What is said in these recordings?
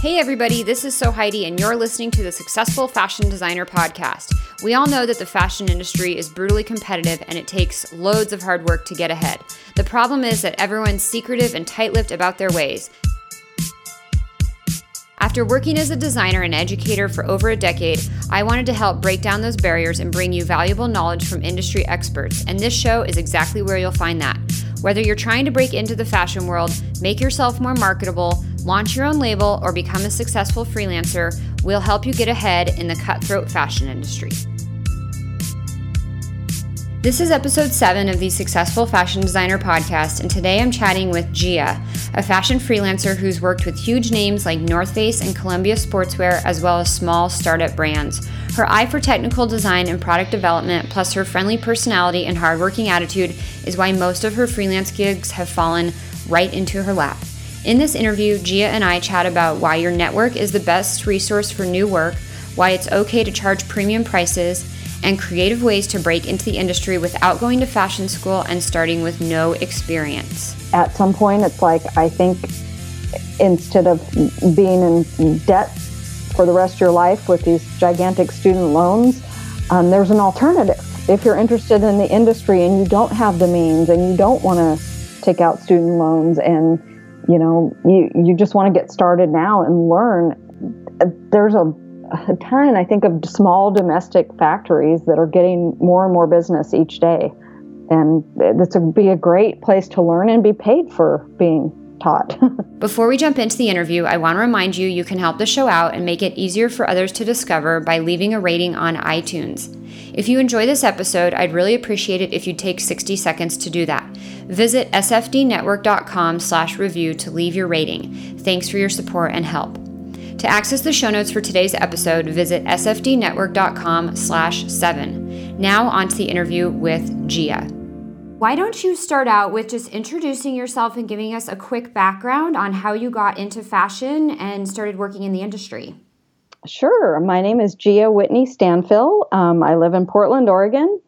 Hey, everybody, this is Sew Heidi, and you're listening to the Successful Fashion Designer Podcast. We all know that the fashion industry is brutally competitive and it takes loads of hard work to get ahead. The problem is that everyone's secretive and tight lipped about their ways. After working as a designer and educator for over a decade, I wanted to help break down those barriers and bring you valuable knowledge from industry experts, and this show is exactly where you'll find that. Whether you're trying to break into the fashion world, make yourself more marketable, launch your own label, or become a successful freelancer, we'll help you get ahead in the cutthroat fashion industry. This is episode 7 of the Successful Fashion Designer podcast, and today I'm chatting with Gia, a fashion freelancer who's worked with huge names like North Face and Columbia Sportswear, as well as small startup brands. Her eye for technical design and product development, plus her friendly personality and hardworking attitude, is why most of her freelance gigs have fallen right into her lap. In this interview, Gia and I chat about why your network is the best resource for new work, why it's okay to charge premium prices, and creative ways to break into the industry without going to fashion school and starting with no experience. At some point, it's like I think instead of being in debt for the rest of your life with these gigantic student loans, um, there's an alternative. If you're interested in the industry and you don't have the means and you don't want to take out student loans and you know you, you just want to get started now and learn there's a a ton, I think, of small domestic factories that are getting more and more business each day. And this would be a great place to learn and be paid for being taught. Before we jump into the interview, I want to remind you you can help the show out and make it easier for others to discover by leaving a rating on iTunes. If you enjoy this episode, I'd really appreciate it if you'd take 60 seconds to do that. Visit sfdnetwork.com slash review to leave your rating. Thanks for your support and help. To access the show notes for today's episode, visit sfdnetwork.com slash seven. Now on to the interview with Gia. Why don't you start out with just introducing yourself and giving us a quick background on how you got into fashion and started working in the industry? Sure. My name is Gia Whitney Stanfill. Um, I live in Portland, Oregon.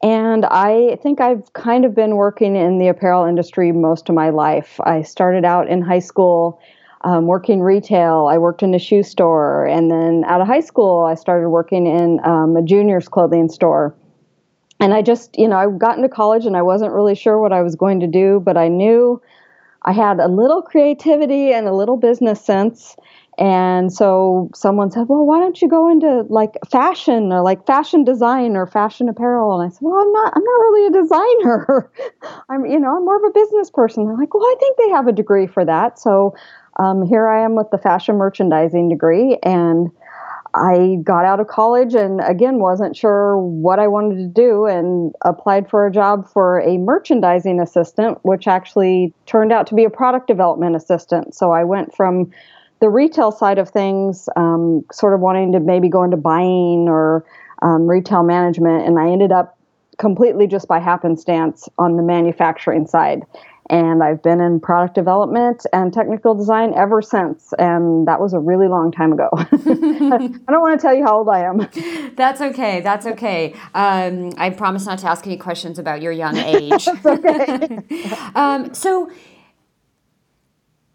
And I think I've kind of been working in the apparel industry most of my life. I started out in high school um, working retail. I worked in a shoe store, and then out of high school, I started working in um, a junior's clothing store. And I just, you know, I got into college and I wasn't really sure what I was going to do, but I knew I had a little creativity and a little business sense. And so someone said, "Well, why don't you go into like fashion or like fashion design or fashion apparel?" And I said, "Well, I'm not. I'm not really a designer. I'm, you know, I'm more of a business person." They're like, "Well, I think they have a degree for that." So um, here I am with the fashion merchandising degree, and I got out of college and again wasn't sure what I wanted to do and applied for a job for a merchandising assistant, which actually turned out to be a product development assistant. So I went from the retail side of things, um, sort of wanting to maybe go into buying or um, retail management, and I ended up completely just by happenstance on the manufacturing side and I've been in product development and technical design ever since. And that was a really long time ago. I don't want to tell you how old I am. That's okay. That's okay. Um, I promise not to ask any questions about your young age. okay. um, so,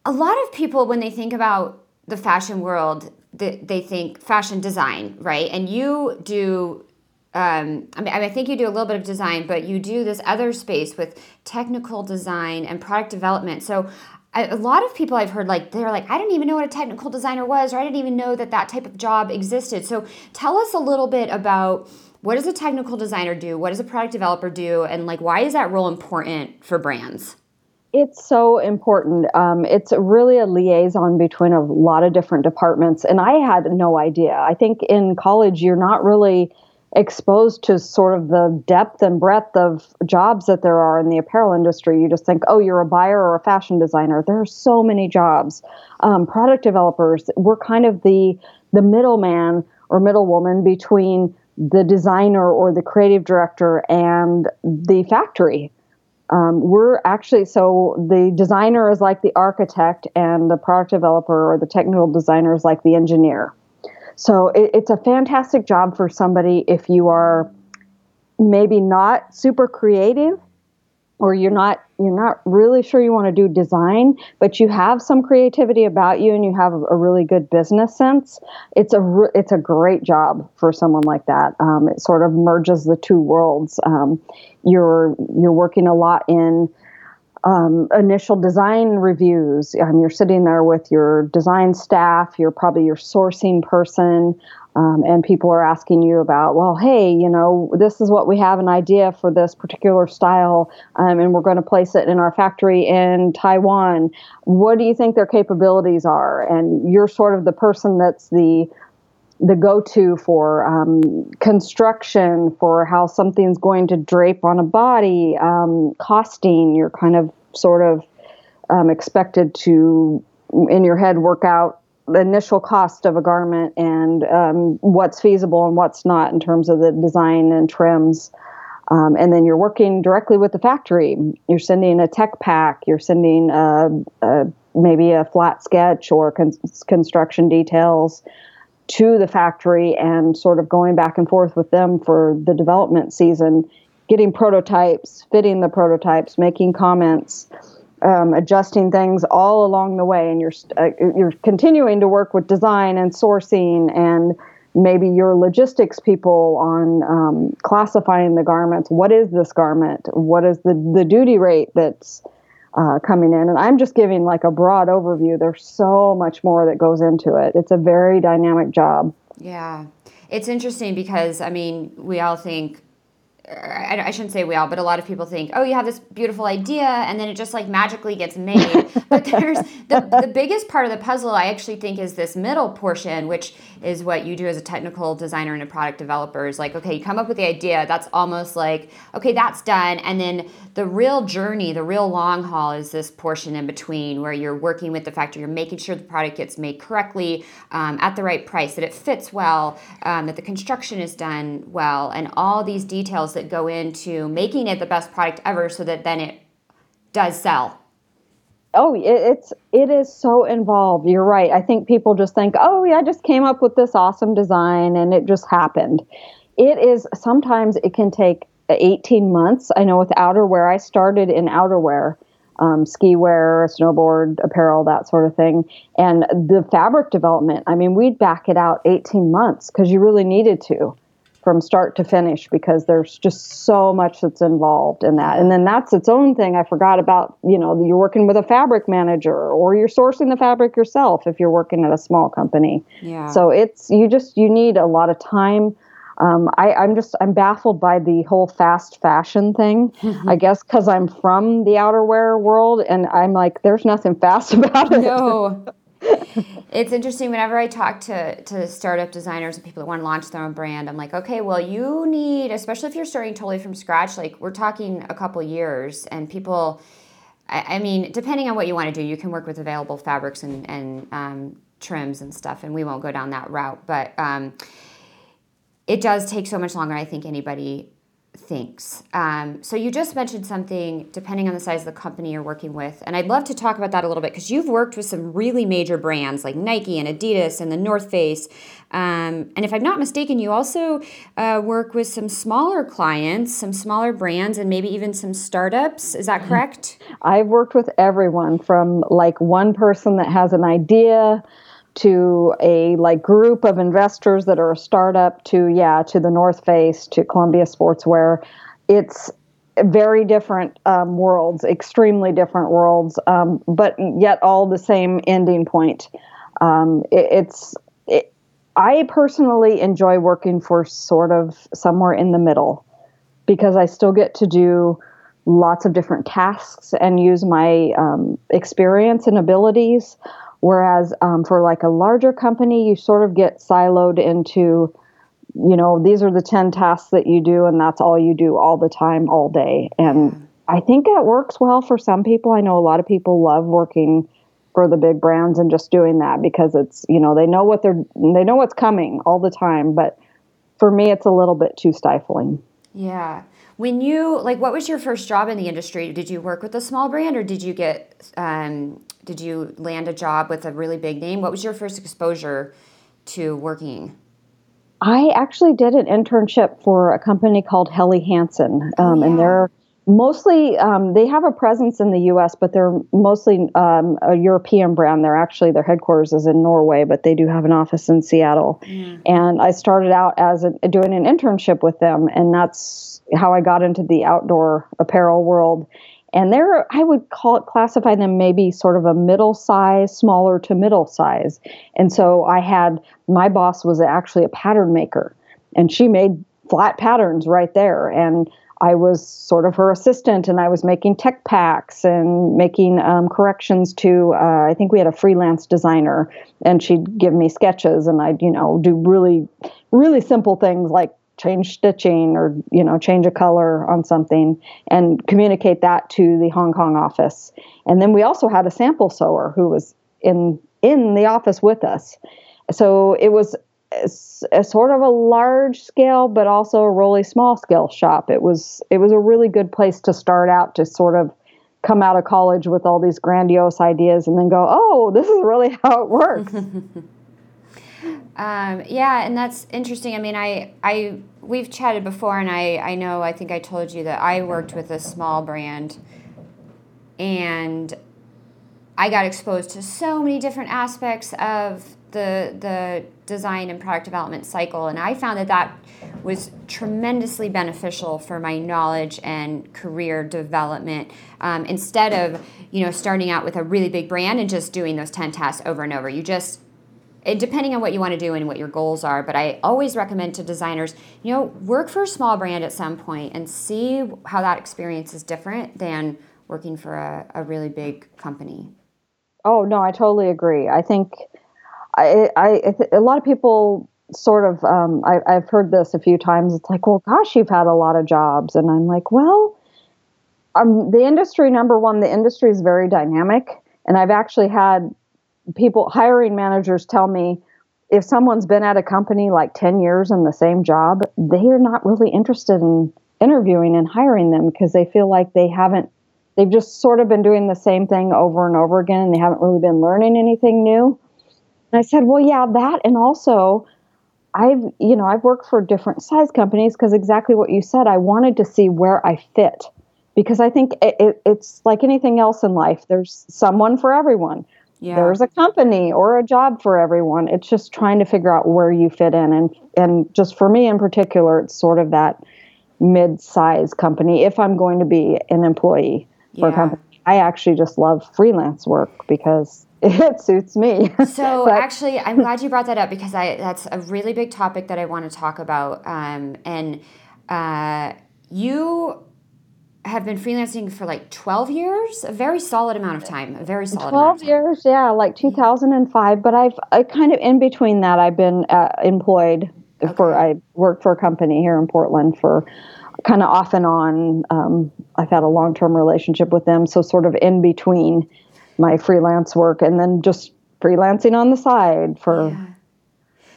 a lot of people, when they think about the fashion world, they, they think fashion design, right? And you do um, I mean, I think you do a little bit of design, but you do this other space with technical design and product development. So I, a lot of people I've heard like they're like I didn't even know what a technical designer was, or I didn't even know that that type of job existed. So tell us a little bit about what does a technical designer do, what does a product developer do, and like why is that role important for brands? It's so important. Um, it's really a liaison between a lot of different departments, and I had no idea. I think in college you're not really exposed to sort of the depth and breadth of jobs that there are in the apparel industry. You just think, oh, you're a buyer or a fashion designer. There are so many jobs. Um, product developers, we're kind of the the middleman or middlewoman between the designer or the creative director and the factory. Um, we're actually so the designer is like the architect and the product developer or the technical designer is like the engineer so it, it's a fantastic job for somebody if you are maybe not super creative, or you're not you're not really sure you want to do design but you have some creativity about you and you have a really good business sense it's a it's a great job for someone like that. Um, it sort of merges the two worlds. Um, you're you're working a lot in um, initial design reviews. Um, you're sitting there with your design staff, you're probably your sourcing person, um, and people are asking you about, well, hey, you know, this is what we have an idea for this particular style, um, and we're going to place it in our factory in Taiwan. What do you think their capabilities are? And you're sort of the person that's the the go-to for um, construction, for how something's going to drape on a body, um, costing. You're kind of sort of um, expected to, in your head, work out the initial cost of a garment and um, what's feasible and what's not in terms of the design and trims. Um, and then you're working directly with the factory. You're sending a tech pack. You're sending a, a, maybe a flat sketch or con- construction details to the factory and sort of going back and forth with them for the development season, getting prototypes, fitting the prototypes, making comments um, adjusting things all along the way, and you're uh, you're continuing to work with design and sourcing and maybe your logistics people on um, classifying the garments. What is this garment? What is the the duty rate that's uh, coming in? And I'm just giving like a broad overview. There's so much more that goes into it. It's a very dynamic job. Yeah. It's interesting because I mean, we all think I, shouldn't say we all, but a lot of people think, oh, you have this beautiful idea, and then it just like magically gets made. but there's the, the biggest part of the puzzle, I actually think, is this middle portion, which is what you do as a technical designer and a product developer. Is like, okay, you come up with the idea, that's almost like, okay, that's done. And then the real journey, the real long haul is this portion in between where you're working with the factory, you're making sure the product gets made correctly um, at the right price, that it fits well, um, that the construction is done well, and all these details that go into making it the best product ever so that then it does sell. Oh it's it is so involved. You're right. I think people just think oh yeah i just came up with this awesome design and it just happened. It is sometimes it can take 18 months. I know with outerwear i started in outerwear um, ski wear snowboard apparel that sort of thing. And the fabric development i mean we'd back it out 18 months because you really needed to from start to finish because there's just so much that's involved in that. And then that's its own thing. I forgot about, you know, you're working with a fabric manager or you're sourcing the fabric yourself if you're working at a small company. Yeah. So it's, you just, you need a lot of time. Um, I, I'm just, I'm baffled by the whole fast fashion thing. I guess because I'm from the outerwear world and I'm like, there's nothing fast about it. No. It's interesting whenever I talk to, to startup designers and people that want to launch their own brand, I'm like, okay, well, you need, especially if you're starting totally from scratch, like we're talking a couple years, and people, I, I mean, depending on what you want to do, you can work with available fabrics and, and um, trims and stuff, and we won't go down that route. But um, it does take so much longer, I think, anybody thinks. Um, so you just mentioned something depending on the size of the company you're working with, and I'd love to talk about that a little bit because you've worked with some really major brands like Nike and Adidas and the North Face. Um, and if I'm not mistaken, you also uh, work with some smaller clients, some smaller brands, and maybe even some startups. Is that correct? I've worked with everyone from like one person that has an idea to a like group of investors that are a startup to yeah to the North Face to Columbia Sportswear. It's very different um, worlds, extremely different worlds, um, but yet all the same ending point. Um, it, it's it, I personally enjoy working for sort of somewhere in the middle because I still get to do lots of different tasks and use my um, experience and abilities Whereas um, for like a larger company, you sort of get siloed into, you know, these are the 10 tasks that you do, and that's all you do all the time, all day. And I think that works well for some people. I know a lot of people love working for the big brands and just doing that because it's, you know, they know what they're, they know what's coming all the time. But for me, it's a little bit too stifling. Yeah. When you like, what was your first job in the industry? Did you work with a small brand, or did you get um, did you land a job with a really big name? What was your first exposure to working? I actually did an internship for a company called Helly Hansen, um, oh, yeah. and they're mostly um, they have a presence in the U.S., but they're mostly um, a European brand. They're actually their headquarters is in Norway, but they do have an office in Seattle. Mm. And I started out as a, doing an internship with them, and that's how I got into the outdoor apparel world. And they're, I would call it, classify them maybe sort of a middle size, smaller to middle size. And so I had, my boss was actually a pattern maker, and she made flat patterns right there. And I was sort of her assistant, and I was making tech packs and making um, corrections to. Uh, I think we had a freelance designer, and she'd give me sketches, and I'd you know do really, really simple things like change stitching or you know change a color on something and communicate that to the Hong Kong office. And then we also had a sample sewer who was in in the office with us. So it was a sort of a large scale, but also a really small scale shop. It was it was a really good place to start out to sort of come out of college with all these grandiose ideas and then go, oh, this is really how it works. um, yeah, and that's interesting. I mean, I I we've chatted before, and I I know I think I told you that I worked with a small brand, and I got exposed to so many different aspects of the the design and product development cycle and i found that that was tremendously beneficial for my knowledge and career development um, instead of you know starting out with a really big brand and just doing those 10 tasks over and over you just depending on what you want to do and what your goals are but i always recommend to designers you know work for a small brand at some point and see how that experience is different than working for a, a really big company. Oh no i totally agree. I think I, I, a lot of people sort of, um, I, I've heard this a few times. It's like, well, gosh, you've had a lot of jobs, and I'm like, well, um, the industry number one, the industry is very dynamic, and I've actually had people, hiring managers, tell me if someone's been at a company like 10 years in the same job, they are not really interested in interviewing and hiring them because they feel like they haven't they've just sort of been doing the same thing over and over again and they haven't really been learning anything new and I said, well, yeah, that. And also, I've, you know, I've worked for different size companies because exactly what you said, I wanted to see where I fit. Because I think it, it, it's like anything else in life, there's someone for everyone. Yeah. There's a company or a job for everyone. It's just trying to figure out where you fit in. And, and just for me in particular, it's sort of that mid size company if I'm going to be an employee for a company. I actually just love freelance work because it suits me. so but, actually, I'm glad you brought that up because I that's a really big topic that I want to talk about. Um, and uh, you have been freelancing for like 12 years, a very solid amount of time, a very solid 12 years, yeah, like 2005. But I've I kind of in between that, I've been uh, employed okay. for I worked for a company here in Portland for kind of off and on. Um, I've had a long term relationship with them, so sort of in between my freelance work and then just freelancing on the side for yeah.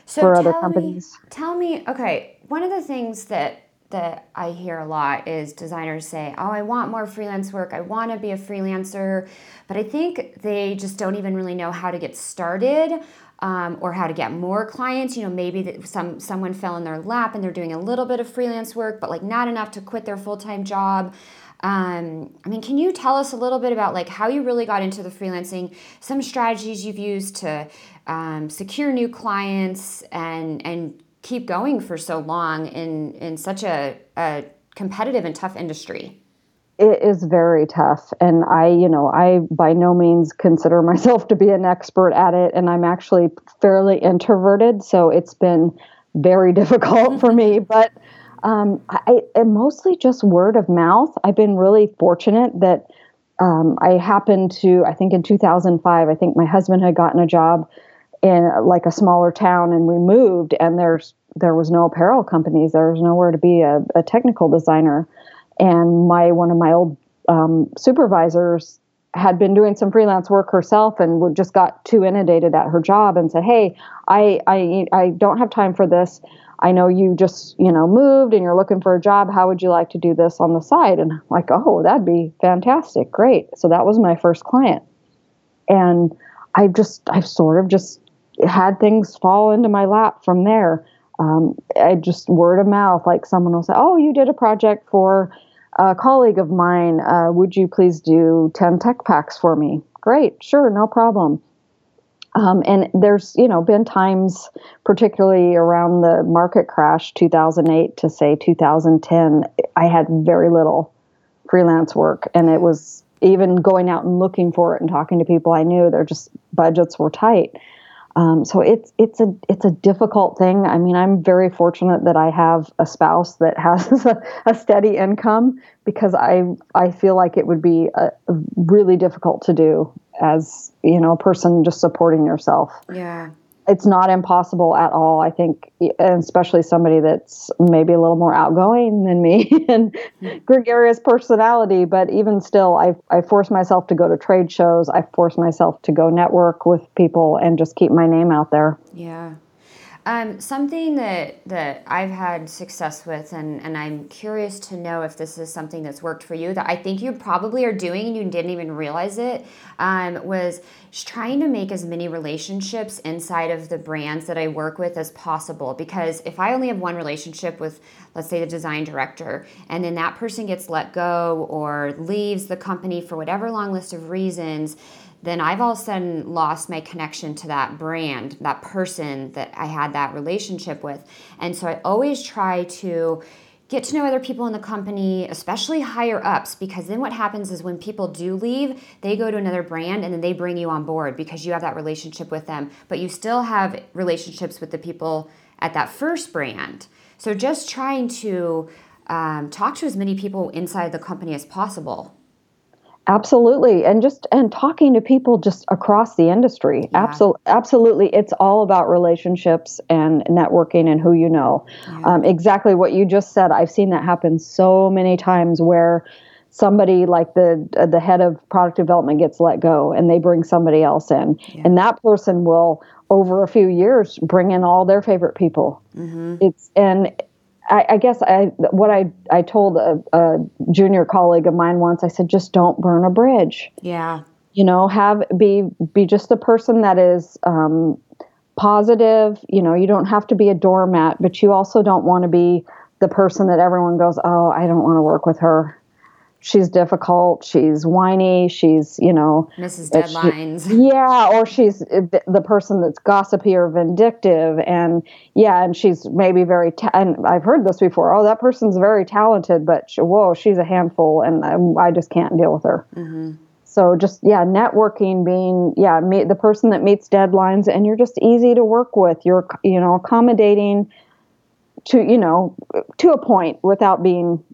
so for other companies. Me, tell me, okay, one of the things that that I hear a lot is designers say, "Oh, I want more freelance work. I want to be a freelancer," but I think they just don't even really know how to get started. Um, or how to get more clients. You know, maybe that some someone fell in their lap and they're doing a little bit of freelance work, but like not enough to quit their full time job. Um, I mean, can you tell us a little bit about like how you really got into the freelancing, some strategies you've used to um, secure new clients and and keep going for so long in in such a, a competitive and tough industry? It is very tough, and I, you know, I by no means consider myself to be an expert at it, and I'm actually fairly introverted, so it's been very difficult for me, but um, I, I mostly just word of mouth. I've been really fortunate that um, I happened to, I think in 2005, I think my husband had gotten a job in like a smaller town and we moved and there's, there was no apparel companies. There was nowhere to be a, a technical designer. And my, one of my old um, supervisors had been doing some freelance work herself and just got too inundated at her job and said, Hey, I, I, I don't have time for this. I know you just, you know, moved and you're looking for a job. How would you like to do this on the side? And I'm like, oh, that'd be fantastic. Great. So that was my first client. And I just, I've sort of just had things fall into my lap from there. Um, I just word of mouth, like someone will say, oh, you did a project for a colleague of mine, uh, would you please do 10 tech packs for me? Great, sure, no problem. Um, and there's, you know, been times, particularly around the market crash 2008 to say 2010, I had very little freelance work. And it was even going out and looking for it and talking to people I knew, their just budgets were tight. Um, so it's it's a it's a difficult thing. I mean, I'm very fortunate that I have a spouse that has a, a steady income because I I feel like it would be a, really difficult to do as you know a person just supporting yourself. Yeah it's not impossible at all. I think, especially somebody that's maybe a little more outgoing than me and gregarious personality. But even still, I I force myself to go to trade shows. I force myself to go network with people and just keep my name out there. Yeah. Um, something that that I've had success with, and, and I'm curious to know if this is something that's worked for you that I think you probably are doing and you didn't even realize it, um, was trying to make as many relationships inside of the brands that I work with as possible. Because if I only have one relationship with, let's say, the design director, and then that person gets let go or leaves the company for whatever long list of reasons, then I've all of a sudden lost my connection to that brand, that person that I had that relationship with. And so I always try to get to know other people in the company, especially higher ups, because then what happens is when people do leave, they go to another brand and then they bring you on board because you have that relationship with them, but you still have relationships with the people at that first brand. So just trying to um, talk to as many people inside the company as possible. Absolutely. And just and talking to people just across the industry. Yeah. Absolutely absolutely. It's all about relationships and networking and who you know. Yeah. Um, exactly what you just said. I've seen that happen so many times where somebody like the the head of product development gets let go and they bring somebody else in yeah. and that person will over a few years bring in all their favorite people mm-hmm. it's and I, I, guess I what I I told a, a, junior colleague of mine once. I said, just don't burn a bridge. Yeah. You know, have be be just the person that is um, positive. You know, you don't have to be a doormat, but you also don't want to be the person that everyone goes, oh, I don't want to work with her she's difficult, she's whiny, she's, you know, Mrs. Deadlines. She, yeah, or she's the person that's gossipy or vindictive and yeah, and she's maybe very ta- and I've heard this before. Oh, that person's very talented, but she, whoa, she's a handful and I, I just can't deal with her. Mm-hmm. So just yeah, networking being yeah, meet the person that meets deadlines and you're just easy to work with. You're you know, accommodating to you know to a point without being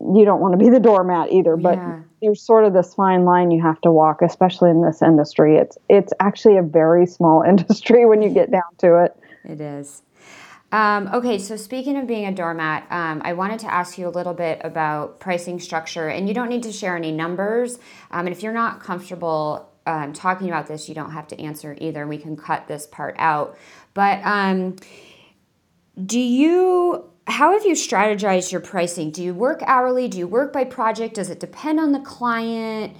you don't want to be the doormat either but yeah. there's sort of this fine line you have to walk especially in this industry it's it's actually a very small industry when you get down to it it is um, okay, so speaking of being a doormat, um, I wanted to ask you a little bit about pricing structure, and you don't need to share any numbers. Um, and if you're not comfortable um, talking about this, you don't have to answer either. We can cut this part out. But um, do you how have you strategized your pricing? Do you work hourly? Do you work by project? Does it depend on the client?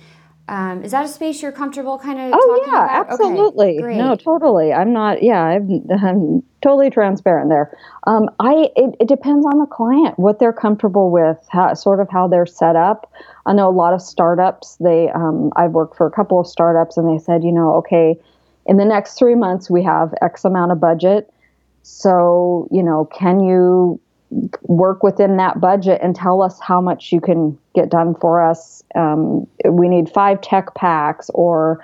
Um, is that a space you're comfortable kind of? Oh yeah, about? absolutely. Okay, no, totally. I'm not. Yeah, I'm, I'm totally transparent there. Um, I it, it, depends on the client, what they're comfortable with, how, sort of how they're set up. I know a lot of startups. They um, I've worked for a couple of startups, and they said, you know, okay, in the next three months we have X amount of budget. So you know, can you work within that budget and tell us how much you can get done for us. Um, we need five tech packs, or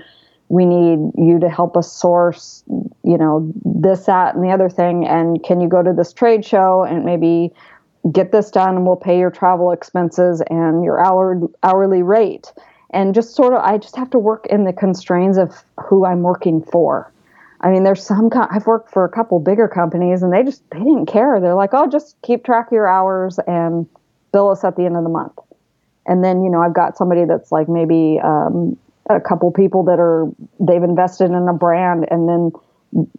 we need you to help us source, you know, this, that, and the other thing. And can you go to this trade show and maybe get this done? And we'll pay your travel expenses and your hour, hourly rate. And just sort of, I just have to work in the constraints of who I'm working for. I mean, there's some. I've worked for a couple bigger companies, and they just they didn't care. They're like, "Oh, just keep track of your hours and bill us at the end of the month." And then you know, I've got somebody that's like maybe um, a couple people that are they've invested in a brand, and then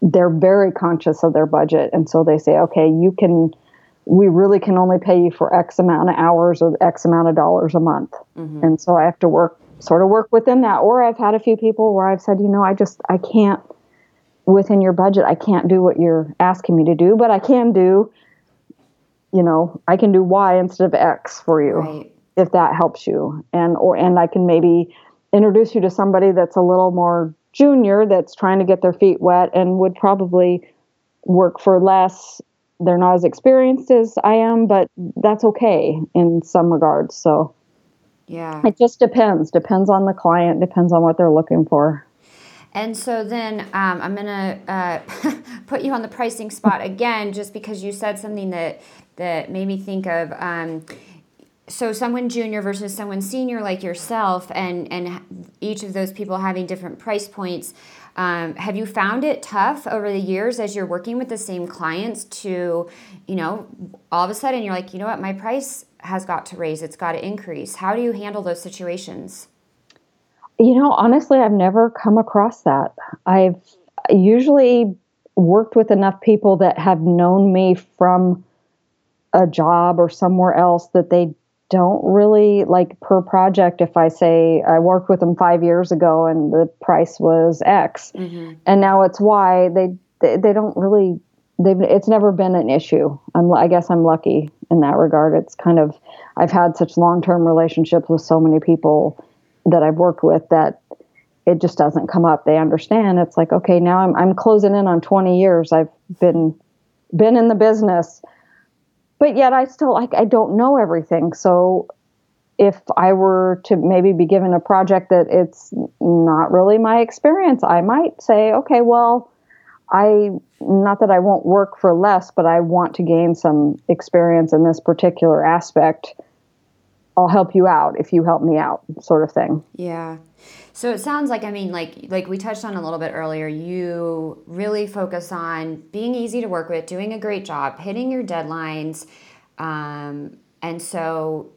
they're very conscious of their budget, and so they say, "Okay, you can." We really can only pay you for X amount of hours or X amount of dollars a month, mm-hmm. and so I have to work sort of work within that. Or I've had a few people where I've said, you know, I just I can't within your budget, I can't do what you're asking me to do, but I can do, you know, I can do Y instead of X for you. Right. if that helps you. And or and i can maybe introduce you to somebody that's a little more junior that's trying to get their feet wet and would probably work for less. They're not as experienced as i am but that's okay in some regards. So yeah. it just depends. Depends on the client depends on what they're looking for and so then um, I'm going to uh, put you on the pricing spot again, just because you said something that that made me think of. Um, so someone junior versus someone senior like yourself, and and each of those people having different price points. Um, have you found it tough over the years as you're working with the same clients to, you know, all of a sudden you're like, you know what, my price has got to raise, it's got to increase. How do you handle those situations? You know, honestly, I've never come across that. I've usually worked with enough people that have known me from a job or somewhere else that they don't really like per project if i say i worked with them five years ago and the price was x mm-hmm. and now it's y they, they they don't really they've it's never been an issue i'm i guess i'm lucky in that regard it's kind of i've had such long-term relationships with so many people that I've worked with that it just doesn't come up. They understand. It's like, okay, now I'm I'm closing in on 20 years. I've been been in the business. But yet I still like I don't know everything. So if I were to maybe be given a project that it's not really my experience, I might say, okay, well, I not that I won't work for less, but I want to gain some experience in this particular aspect I'll help you out if you help me out, sort of thing. Yeah. So it sounds like I mean like like we touched on a little bit earlier, you really focus on being easy to work with, doing a great job, hitting your deadlines. Um, and so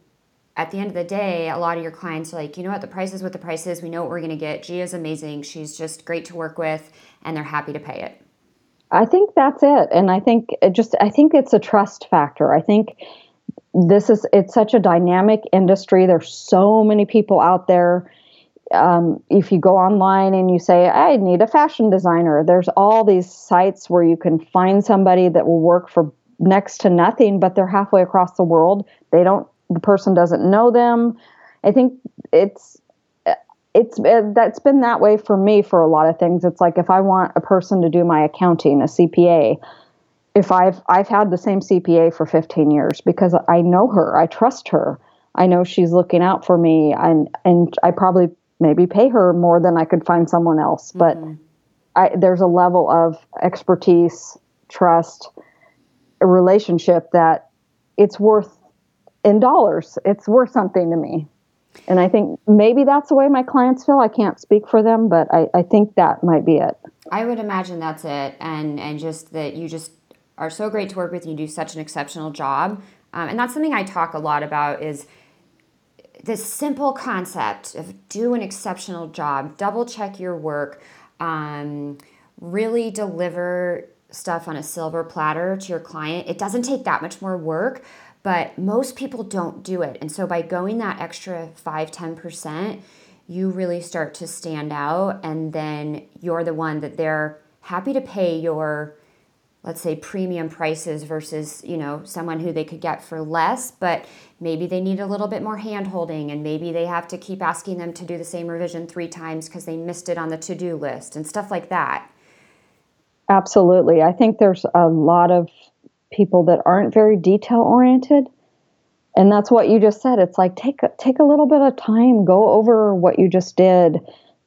at the end of the day, a lot of your clients are like, you know what, the price is what the price is. We know what we're going to get. Gia's amazing. She's just great to work with, and they're happy to pay it. I think that's it. And I think it just, I think it's a trust factor. I think this is it's such a dynamic industry. There's so many people out there. Um, if you go online and you say i need a fashion designer there's all these sites where you can find somebody that will work for next to nothing but they're halfway across the world. They don't the person doesn't know them. I think it's it's that's been that way for me for a lot of things. It's like if i want a person to do my accounting a cpa if I've I've had the same CPA for 15 years because I know her, I trust her. I know she's looking out for me and and I probably maybe pay her more than I could find someone else, but mm-hmm. I, there's a level of expertise, trust, a relationship that it's worth in dollars. It's worth something to me. And I think maybe that's the way my clients feel. I can't speak for them, but I, I think that might be it. I would imagine that's it. And and just that you just are so great to work with. You do such an exceptional job. Um, and that's something I talk a lot about is this simple concept of do an exceptional job, double check your work, um, really deliver stuff on a silver platter to your client. It doesn't take that much more work, but most people don't do it. And so by going that extra 5 10%, you really start to stand out and then you're the one that they're happy to pay your let's say premium prices versus you know someone who they could get for less but maybe they need a little bit more hand holding and maybe they have to keep asking them to do the same revision three times because they missed it on the to-do list and stuff like that. Absolutely. I think there's a lot of people that aren't very detail oriented and that's what you just said. It's like take take a little bit of time go over what you just did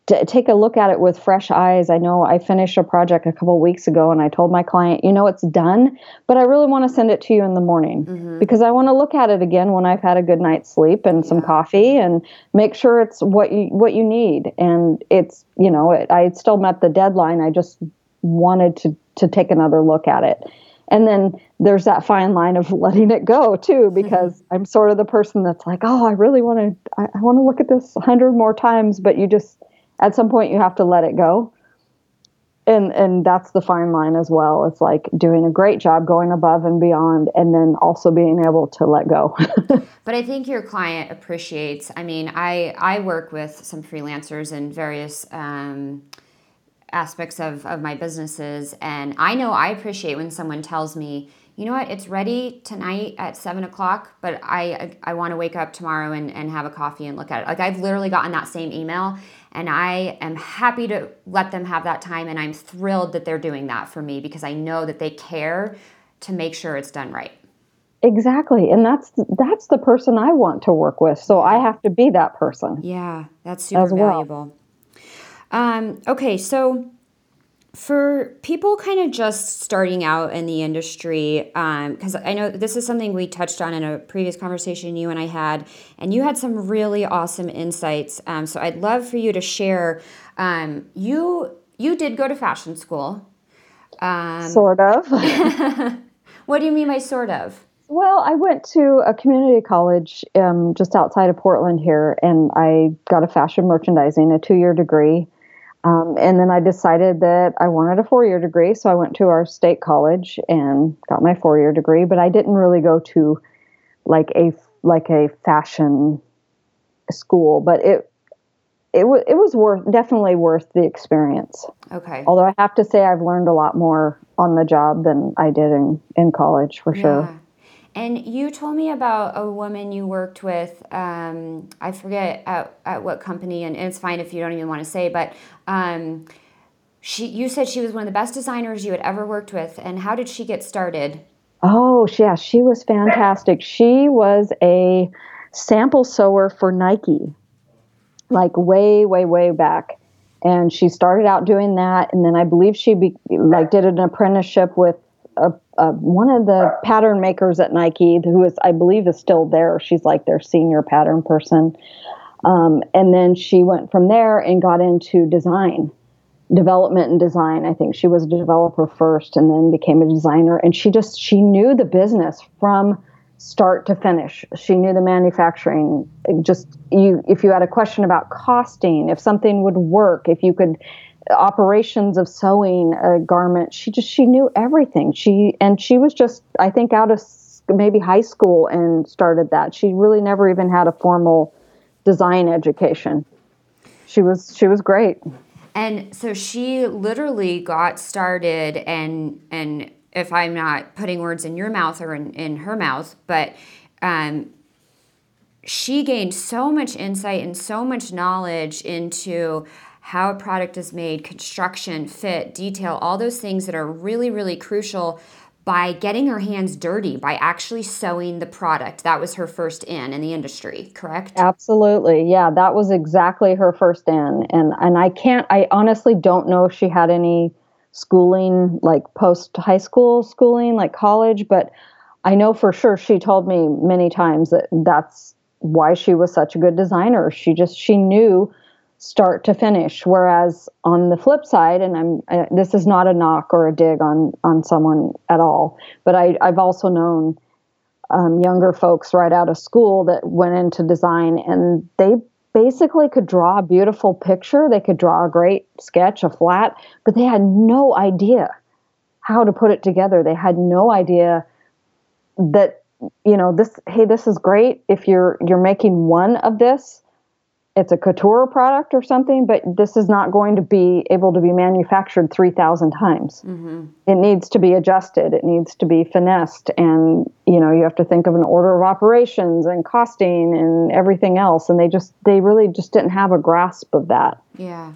to take a look at it with fresh eyes. I know I finished a project a couple weeks ago and I told my client, you know, it's done, but I really want to send it to you in the morning mm-hmm. because I want to look at it again when I've had a good night's sleep and some coffee and make sure it's what you what you need. And it's, you know, it, I still met the deadline. I just wanted to to take another look at it. And then there's that fine line of letting it go too, because. I'm sort of the person that's like, oh, I really want to, I, I want to look at this a hundred more times, but you just, at some point you have to let it go. And and that's the fine line as well. It's like doing a great job going above and beyond and then also being able to let go. But i think your client appreciates i mean i i work with some freelancers in various um, aspects of, of my businesses. And i know i appreciate when someone tells me you know what, it's ready tonight at seven o'clock, but I I want to wake up tomorrow and, and have a coffee and look at it. Like I've literally gotten that same email and I am happy to let them have that time and I'm thrilled that they're doing that for me because I know that they care to make sure it's done right. Exactly. And that's that's the person I want to work with. So I have to be that person. Yeah, that's super well. valuable. Um, okay, so for people kind of just starting out in the industry, because um, I know this is something we touched on in a previous conversation you and I had, and you had some really awesome insights. Um, so I'd love for you to share. Um, you you did go to fashion school, um, sort of. what do you mean by sort of? Well, I went to a community college um, just outside of Portland here, and I got a fashion merchandising, a two year degree. Um, and then I decided that I wanted a four year degree, so I went to our state college and got my four year degree. But I didn't really go to like a like a fashion school, but it it was it was worth definitely worth the experience. Okay. Although I have to say I've learned a lot more on the job than I did in in college for yeah. sure. And you told me about a woman you worked with. Um, I forget at, at what company, and, and, it's fine if you don't even want to say, but um, she, you said she was one of the best designers you had ever worked with. And how did she get started? Oh, yeah, she was fantastic. She was a sample sewer for Nike, like way, way, way back. And she started out doing that, and then I believe she be, like did an apprenticeship with a, a, one of the pattern makers at Nike, who is, I believe, is still there. She's like their senior pattern person. Um, and then she went from there and got into design, development and design. I think she was a developer first and then became a designer. And she just, she knew the business from start to finish. She knew the manufacturing. Just you, if you had a question about costing, if something would work, if you could operations of sewing a garment. She just she knew everything. She and she was just I think out of maybe high school and started that. She really never even had a formal design education. She was she was great. And so she literally got started and and if I'm not putting words in your mouth or in, in her mouth, but um, she gained so much insight and so much knowledge into how a product is made, construction, fit, detail, all those things that are really, really crucial by getting her hands dirty, by actually sewing the product. That was her first in in the industry, correct? Absolutely. Yeah, that was exactly her first in. And and I can't I honestly don't know if she had any schooling like post high school schooling like college, but I know for sure she told me many times that that's why she was such a good designer. She just she knew start to finish. Whereas on the flip side, and I'm uh, this is not a knock or a dig on on someone at all, but I, I've also known um, younger folks right out of school that went into design and they basically could draw a beautiful picture. They could draw a great sketch, a flat, but they had no idea how to put it together. They had no idea that you know this hey this is great if you're you're making one of this it's a couture product or something, but this is not going to be able to be manufactured 3,000 times. Mm-hmm. It needs to be adjusted, it needs to be finessed, and you know, you have to think of an order of operations and costing and everything else. And they just, they really just didn't have a grasp of that. Yeah.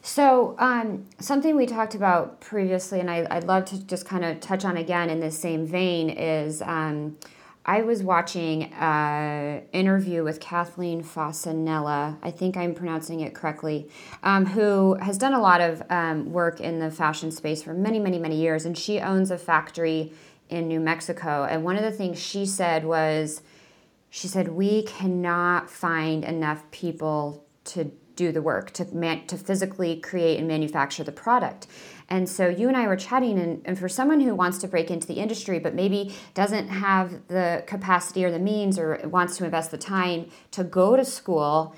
So, um, something we talked about previously, and I, would love to just kind of touch on again in the same vein, is. Um, I was watching an interview with Kathleen Fasanella. I think I'm pronouncing it correctly, um, who has done a lot of um, work in the fashion space for many, many, many years. And she owns a factory in New Mexico. And one of the things she said was, she said, we cannot find enough people to do the work, to, man- to physically create and manufacture the product. And so you and I were chatting, and, and for someone who wants to break into the industry but maybe doesn't have the capacity or the means or wants to invest the time to go to school,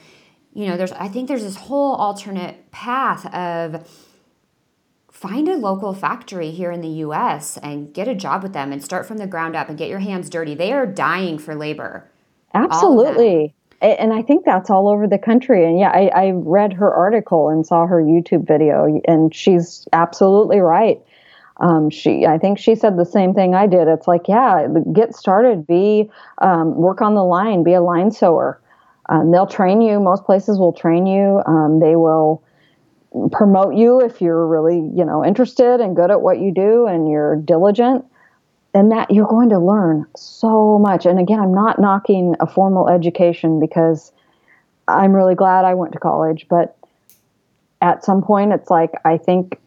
you know, there's I think there's this whole alternate path of find a local factory here in the US and get a job with them and start from the ground up and get your hands dirty. They are dying for labor. Absolutely and I think that's all over the country. And yeah, I, I, read her article and saw her YouTube video, and she's absolutely right. Um, she, I think she said the same thing I did. It's like, yeah, get started, be, um, work on the line, be a line sewer. Um, they'll train you. Most places will train you. Um, they will promote you if you're really, you know, interested and good at what you do and you're diligent. And that you're going to learn so much. And again, I'm not knocking a formal education because I'm really glad I went to college, but at some point it's like I think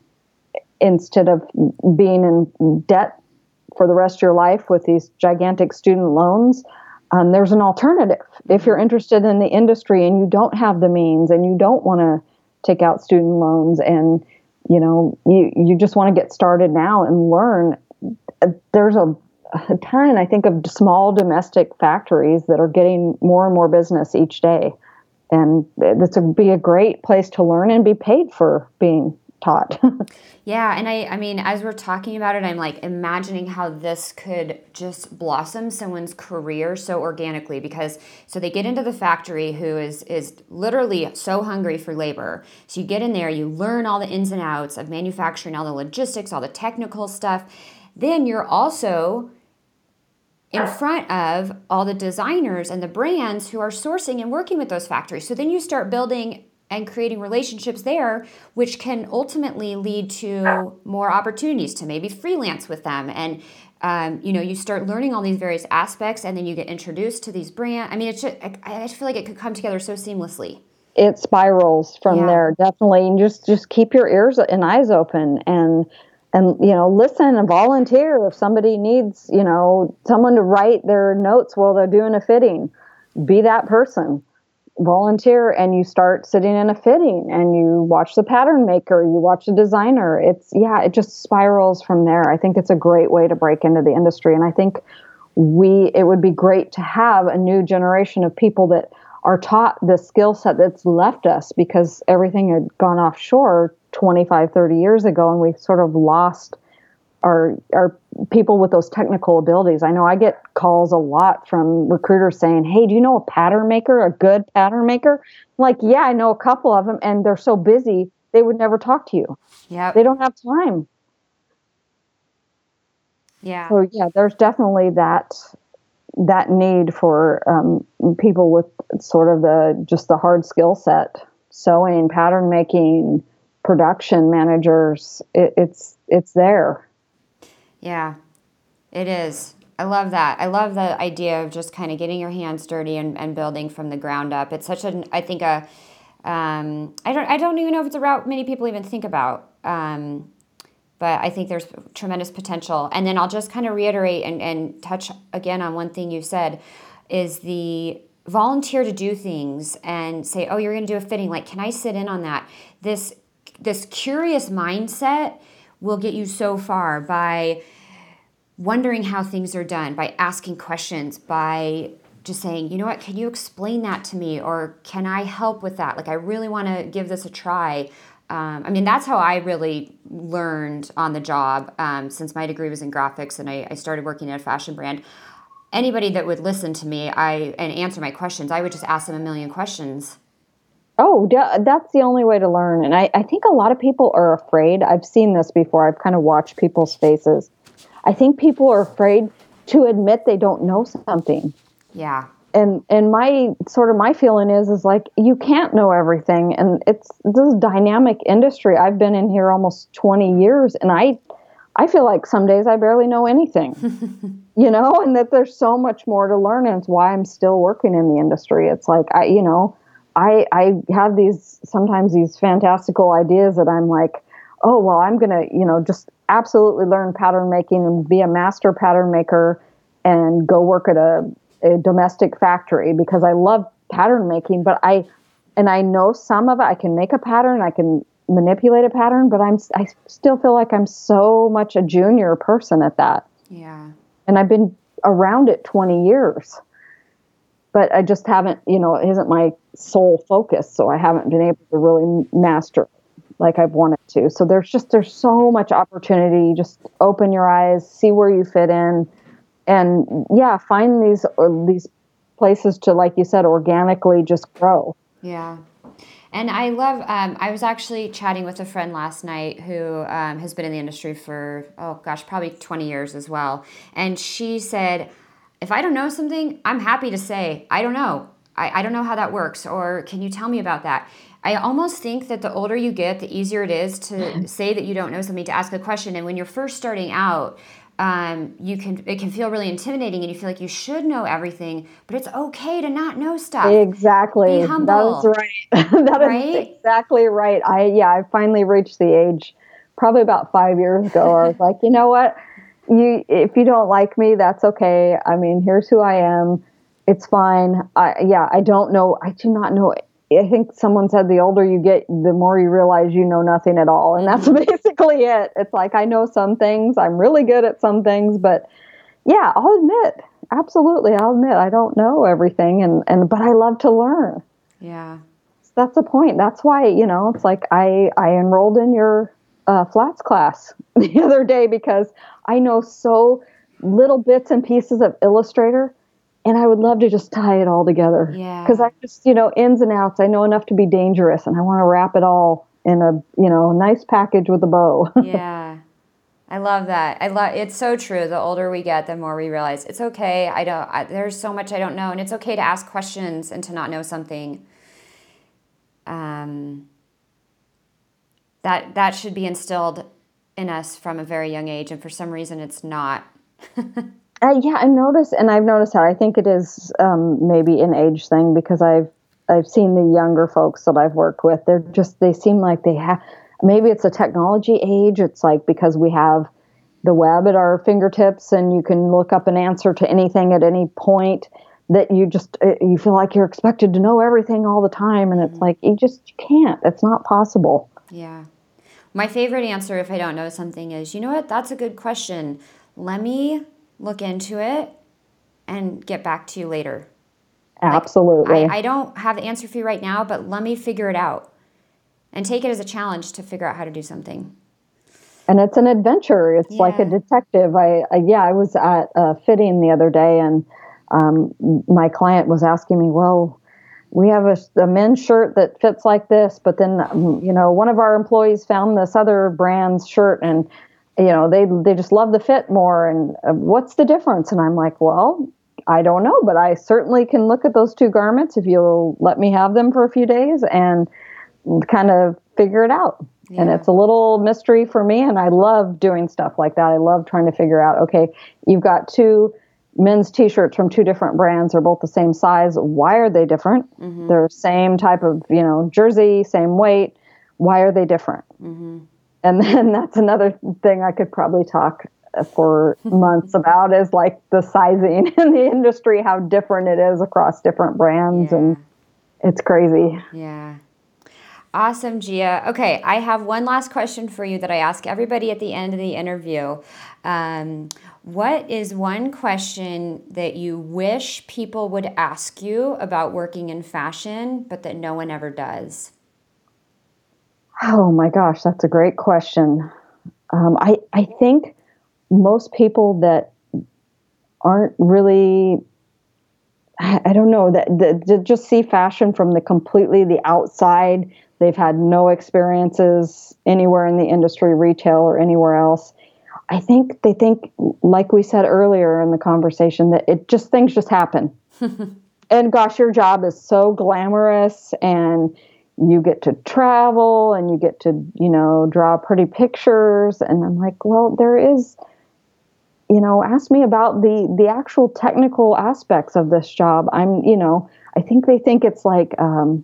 instead of being in debt for the rest of your life with these gigantic student loans, um, there's an alternative. If you're interested in the industry and you don't have the means and you don't want to take out student loans and you know you you just want to get started now and learn, there's a, a ton I think of small domestic factories that are getting more and more business each day, and this would be a great place to learn and be paid for being taught. yeah, and I I mean as we're talking about it I'm like imagining how this could just blossom someone's career so organically because so they get into the factory who is is literally so hungry for labor. So you get in there, you learn all the ins and outs of manufacturing, all the logistics, all the technical stuff. Then you're also in front of all the designers and the brands who are sourcing and working with those factories. So then you start building and creating relationships there, which can ultimately lead to more opportunities to maybe freelance with them. And um, you know, you start learning all these various aspects, and then you get introduced to these brands. I mean, it's just, I, I feel like it could come together so seamlessly. It spirals from yeah. there, definitely. And just just keep your ears and eyes open, and and you know, listen and volunteer if somebody needs, you know, someone to write their notes while they're doing a fitting. Be that person volunteer and you start sitting in a fitting and you watch the pattern maker, you watch the designer. It's yeah, it just spirals from there. I think it's a great way to break into the industry and I think we it would be great to have a new generation of people that are taught the skill set that's left us because everything had gone offshore 25 30 years ago and we sort of lost our our people with those technical abilities. I know I get calls a lot from recruiters saying, "Hey, do you know a pattern maker, a good pattern maker?" I'm like, "Yeah, I know a couple of them, and they're so busy they would never talk to you. Yeah, they don't have time." Yeah. So yeah, there's definitely that that need for um, people with sort of the just the hard skill set, sewing, pattern making, production managers. It, it's it's there. Yeah, it is. I love that. I love the idea of just kind of getting your hands dirty and, and building from the ground up. It's such an, I think, a, um, I don't, I don't even know if it's a route many people even think about. Um, but I think there's tremendous potential. And then I'll just kind of reiterate and, and touch again on one thing you said is the volunteer to do things and say, oh, you're going to do a fitting. Like, can I sit in on that? This, this curious mindset will get you so far by wondering how things are done, by asking questions, by just saying, you know what, can you explain that to me? Or can I help with that? Like, I really want to give this a try. Um, I mean, that's how I really learned on the job um, since my degree was in graphics and I, I started working at a fashion brand. Anybody that would listen to me I and answer my questions, I would just ask them a million questions Oh, that's the only way to learn. And I, I think a lot of people are afraid. I've seen this before. I've kind of watched people's faces. I think people are afraid to admit they don't know something. Yeah. And and my sort of my feeling is is like you can't know everything and it's this dynamic industry. I've been in here almost 20 years and I I feel like some days I barely know anything. you know, and that there's so much more to learn and it's why I'm still working in the industry. It's like I you know, I I have these sometimes these fantastical ideas that I'm like, oh well, I'm gonna you know just absolutely learn pattern making and be a master pattern maker and go work at a, a domestic factory because I love pattern making, but I and I know some of it. I can make a pattern, I can manipulate a pattern, but I'm I still feel like I'm so much a junior person at that. Yeah. And I've been around it 20 years but I just haven't, you know, it isn't my sole focus. So I haven't been able to really master like I've wanted to. So there's just, there's so much opportunity. Just open your eyes, see where you fit in. And yeah, find these, these places to, like you said, organically just grow. Yeah. And I love, um, I was actually chatting with a friend last night who um, has been in the industry for, oh gosh, probably 20 years as well. And she said, if I don't know something, I'm happy to say, I don't know. I, I don't know how that works. Or can you tell me about that? I almost think that the older you get, the easier it is to say that you don't know something, to ask a question. And when you're first starting out, um, you can it can feel really intimidating and you feel like you should know everything but it's okay to not know stuff. Exactly. Be humble, that is right. That right? is exactly right. I yeah i finally reached the age probably about five years ago i was like you know what? You if you don't like me that's okay. I mean here's who i am. It's fine. I yeah i don't know. I do not know I think someone said the older you get, the more you realize you know nothing at all. And that's basically it. It's like I know some things, I'm really good at some things, but yeah, I'll admit, absolutely, I'll admit I don't know everything and, and but I love to learn. Yeah. That's the point. That's why, you know, it's like I I enrolled in your uh, flats class the other day because I know so little bits and pieces of Illustrator and I would love to just tie it all together. Yeah. Because I just, you know, ins and outs, I know enough to be dangerous and I want to wrap it all in a, you know, nice package with a bow. yeah. I love that. I love it's so true. The older we get, the more we realize it's okay. I don't I, there's so much I don't know and it's okay to ask questions and to not know something. Um that that should be instilled in us from a very young age and for some reason it's not. Uh, yeah, I've noticed, and I've noticed that. I think it is um, maybe an age thing because I've I've seen the younger folks that I've worked with. They're just they seem like they have. Maybe it's a technology age. It's like because we have the web at our fingertips, and you can look up an answer to anything at any point. That you just uh, you feel like you're expected to know everything all the time, and it's mm-hmm. like you just you can't. It's not possible. Yeah. My favorite answer if I don't know something is, you know what? That's a good question. Let me look into it, and get back to you later. Absolutely. Like, I, I don't have the answer for you right now, but let me figure it out and take it as a challenge to figure out how to do something. And it's an adventure. It's yeah. like a detective. I, I, yeah, I was at a fitting the other day, and um, my client was asking me, "Well, we have a, a men's shirt that fits like this, but then um, you know one of our employees found this other brand's shirt, and you know they they just love the fit more and uh, what's the difference? And i'm like well i don't know but i certainly can look at those two garments if you'll let me have them for a few days and kind of figure it out. Yeah. and it's a little mystery for me and i love doing stuff like that. I love trying to figure out okay you've got two men's t-shirts from two different brands. Are both the same size. Why are they different? Mm-hmm. they're same type of you know jersey same weight. Why are they different? Mm-hmm and then that's another thing I could probably talk for months about is like the sizing in the industry, how different it is across different brands, yeah. and it's crazy. Yeah. Awesome, Gia. Okay, I have one last question for you that I ask everybody at the end of the interview. Um, what is one question that you wish people would ask you about working in fashion, but that no one ever does? Oh my gosh, that's a great question. Um, I I think most people that aren't really I, I don't know that, that just see fashion from the completely the outside. They've had no experiences anywhere in the industry, retail or anywhere else. I think they think, like we said earlier in the conversation, that it just things just happen. and gosh, your job is so glamorous and you get to travel and you get to you know draw pretty pictures. And i'm like well there is you know ask me about the the actual technical aspects of this job. I'm you know i think they think it's like um,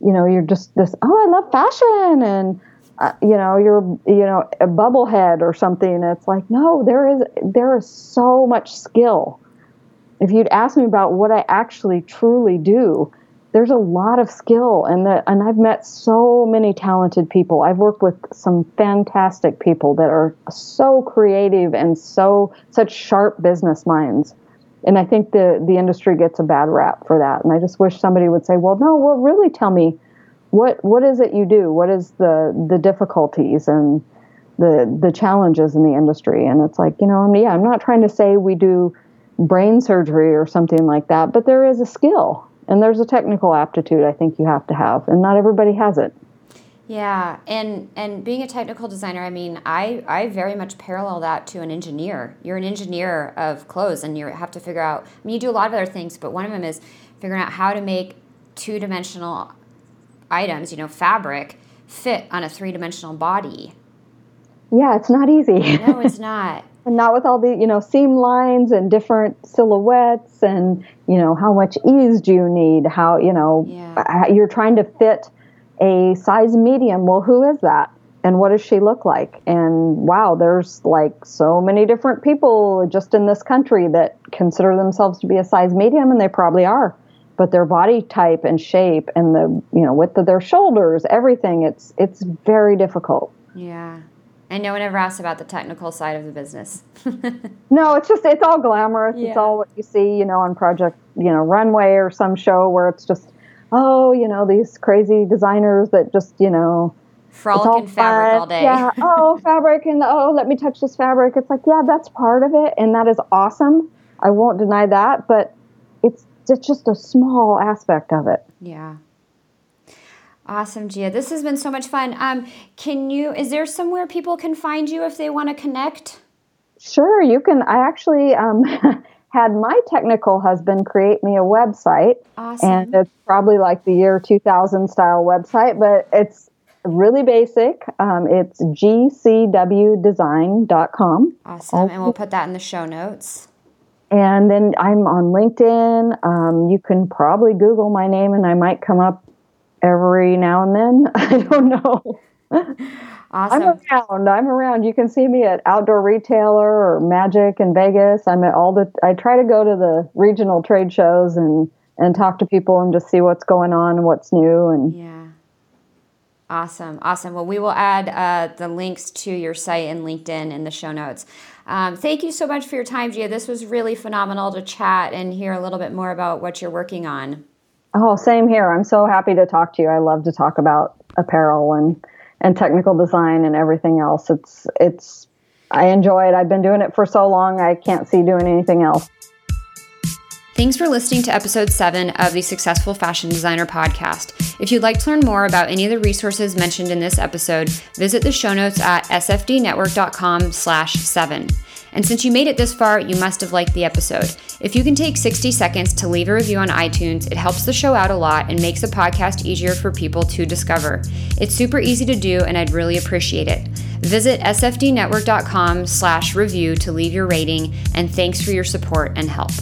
you know you're just this oh i love fashion and uh, you know you're you know a bubblehead or something. It's like no there is there is so much skill. If you'd ask me about what i actually truly do there's a lot of skill and that and I've met so many talented people. I've worked with some fantastic people that are so creative and so such sharp business minds. And I think the the industry gets a bad rap for that. And I just wish somebody would say, "Well, no, well really tell me what what is it you do? What is the the difficulties and the the challenges in the industry?" And it's like, you know, I mean, yeah, I'm not trying to say we do brain surgery or something like that, but there is a skill And there's a technical aptitude I think you have to have, and not everybody has it. Yeah, and and being a technical designer, I mean, I I very much parallel that to an engineer. You're an engineer of clothes, and you have to figure out. I mean, you do a lot of other things, but one of them is figuring out how to make two dimensional items, you know, fabric, fit on a three dimensional body. Yeah, it's not easy. No, it's not. And not with all the you know seam lines and different silhouettes and you know how much ease do you need? How you know yeah. Uh, you're trying to fit a size medium. Well who is that? And what does she look like? And wow there's like so many different people just in this country that consider themselves to be a size medium and they probably are. But their body type and shape and the you know width of their shoulders everything it's it's very difficult. Yeah and no one ever asks about the technical side of the business. no, it's just it's all glamorous. Yeah. It's all what you see, you know, on Project, you know, Runway or some show where it's just, oh, you know, these crazy designers that just, you know, frolic in fabric all day. Yeah. Oh, fabric and oh, let me touch this fabric. It's like, yeah, that's part of it, and that is awesome. I won't deny that, but it's it's just a small aspect of it. Yeah. Awesome, Gia. This has been so much fun. Um, can you? Is there somewhere people can find you if they want to connect? Sure, you can. I actually um, had my technical husband create me a website, awesome. and it's probably like the year 2000 style website, but it's really basic. Um, it's gcwdesign.com. Awesome, and we'll put that in the show notes. And then I'm on LinkedIn. Um, you can probably Google my name, and I might come up every now and then. I don't know. Awesome. I'm around. I'm around. You can see me at Outdoor Retailer or Magic in Vegas. I'm at all the. I try to go to the regional trade shows and and talk to people and just see what's going on and what's new and. Yeah. Awesome, awesome. Well, we will add uh, the links to your site and LinkedIn in the show notes. Um, thank you so much for your time, Gia. This was really phenomenal to chat and hear a little bit more about what you're working on. Oh, same here. I'm so happy to talk to you. I love to talk about apparel and and technical design and everything else. It's it's I enjoy it. I've been doing it for so long. I can't see doing anything else. Thanks for listening to episode 7 of the Successful Fashion Designer podcast. If you'd like to learn more about any of the resources mentioned in this episode, visit the show notes at sfdnetwork.com/7. And since you made it this far, you must have liked the episode. If you can take 60 seconds to leave a review on iTunes, it helps the show out a lot and makes the podcast easier for people to discover. It's super easy to do, and I'd really appreciate it. Visit sfdnetwork.com slash review to leave your rating, and thanks for your support and help.